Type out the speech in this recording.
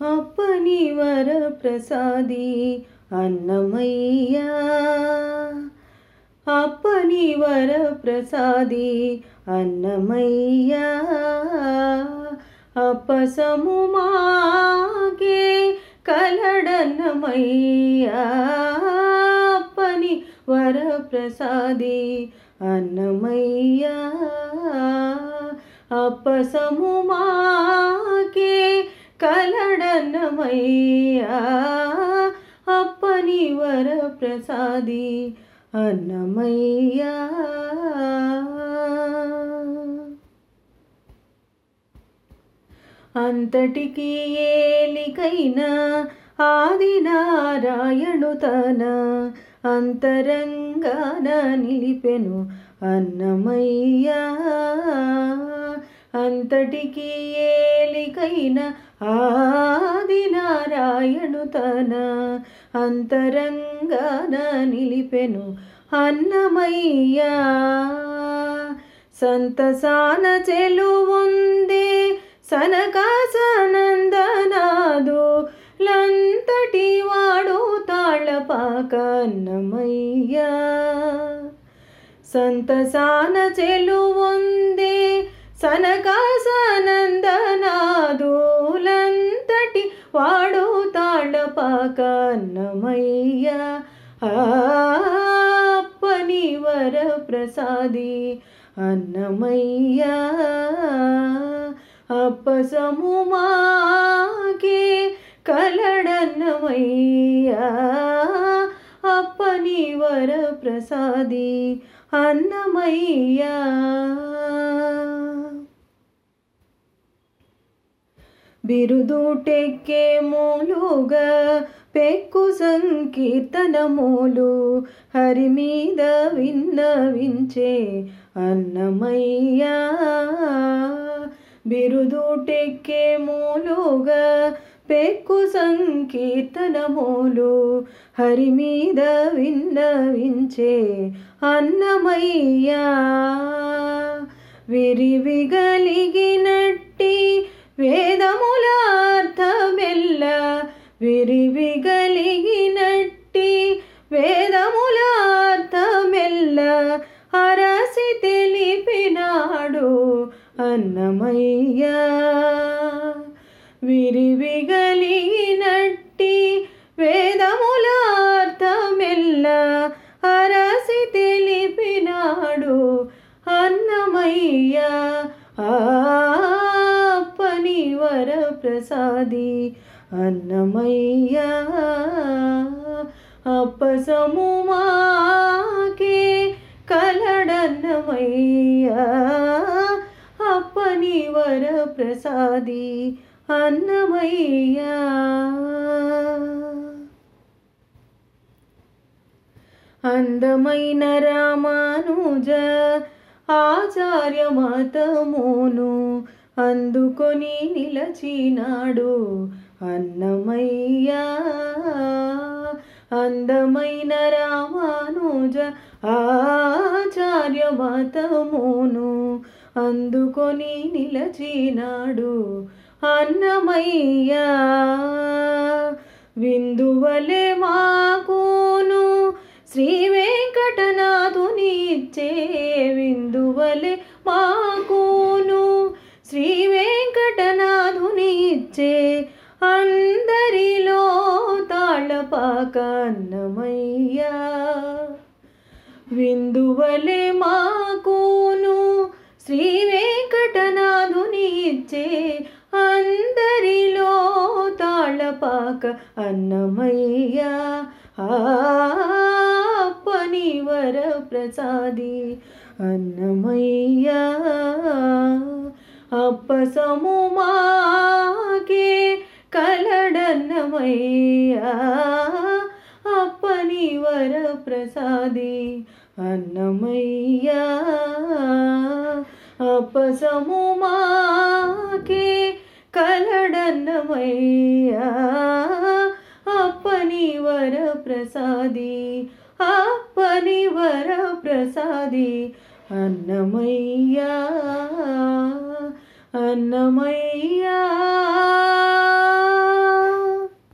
అప్పని వర ప్రసాది అన్నమయ్యా అప్పని వర ప్రసాది అన్నమయ్యా అప్పసము మాకే కలడన్నమయ్యా అప్పని వర ప్రసాది అన్నమయ్యా అప్పసము మాకే కలడన్నమయ్యా అప్పని వర ప్రసాది అన్నమయ్యా. అంతటికి ఏలికైనా ఆది నారాయణు తన అంతరంగాన నిలిపెను అన్నమయ్యా. అంతటికి ఏ ఆది నారాయణు తన అంతరంగాన నిలిపెను అన్నమయ్యా. సంతసాన చెలువుందే సనకాసనందనాదు లంతటి వాడు తాళపాకన్నమయ్యా సంతసాన చెలువుందే సనకాసనందనాదులంతటి వాడు తాళపాకన్నమయ్యా. అప్పని వర ప్రసాది అన్నమయ్య. అప్పసము మాకే కలడన్నమయ్యా. అప్పని వర ప్రసాది అన్నమయ్యా. బిరుదుటెక్కే మూలుగా పెక్కు సంకీర్తనములు హరి మీద విన్నవించే అన్నమయ్యా. బిరుదుటెక్కే మూలుగా పెక్కు సంకీర్తనములు హరి మీద విన్నవించే అన్నమయ్యా. విరివిగలిగినట్టి వేదముల అర్థమెల్ల విరివిగలిగినట్టి వేదముల అర్థమెల్ల అరసి తెలిపినాడు అన్నమయ్యా. విరివిగ వరప్రసాది వర ప్రసాది అప్పసము మాకే కలడన్నమయ్య అప్పని వర ప్రసాది అందమైన రామానుజ ఆచార్య మతమును అందుకొని నిలచినాడు అన్నమయ్యా. అందమైన రామానుజ ఆచార్య మతమును అందుకొని నిలచినాడు అన్నమయ్యా. విందువలే మాకును శ్రీ వెంకటనాథునిచ్చే విందువలే ఇచ్చే అందరిలో తాళపాక అన్నమయ్యా. విందువలే మాకును శ్రీ వెంకటనాథుని ఇచ్చే అందరిలో తాళపాక అన్నమయ్యా. అప్పని వర ప్రసాది అన్నమయ్యా. అప్పసము మాకే కలడన్నమయ్యా అప్పని వర ప్రసాది అన్నమయ్యా అప్పసము మాకే కలడన్నమయ్యా అప్పని వర ప్రసాది అప్పని వర ప్రసాది అన్నమయ్యా అన్నమయ్యా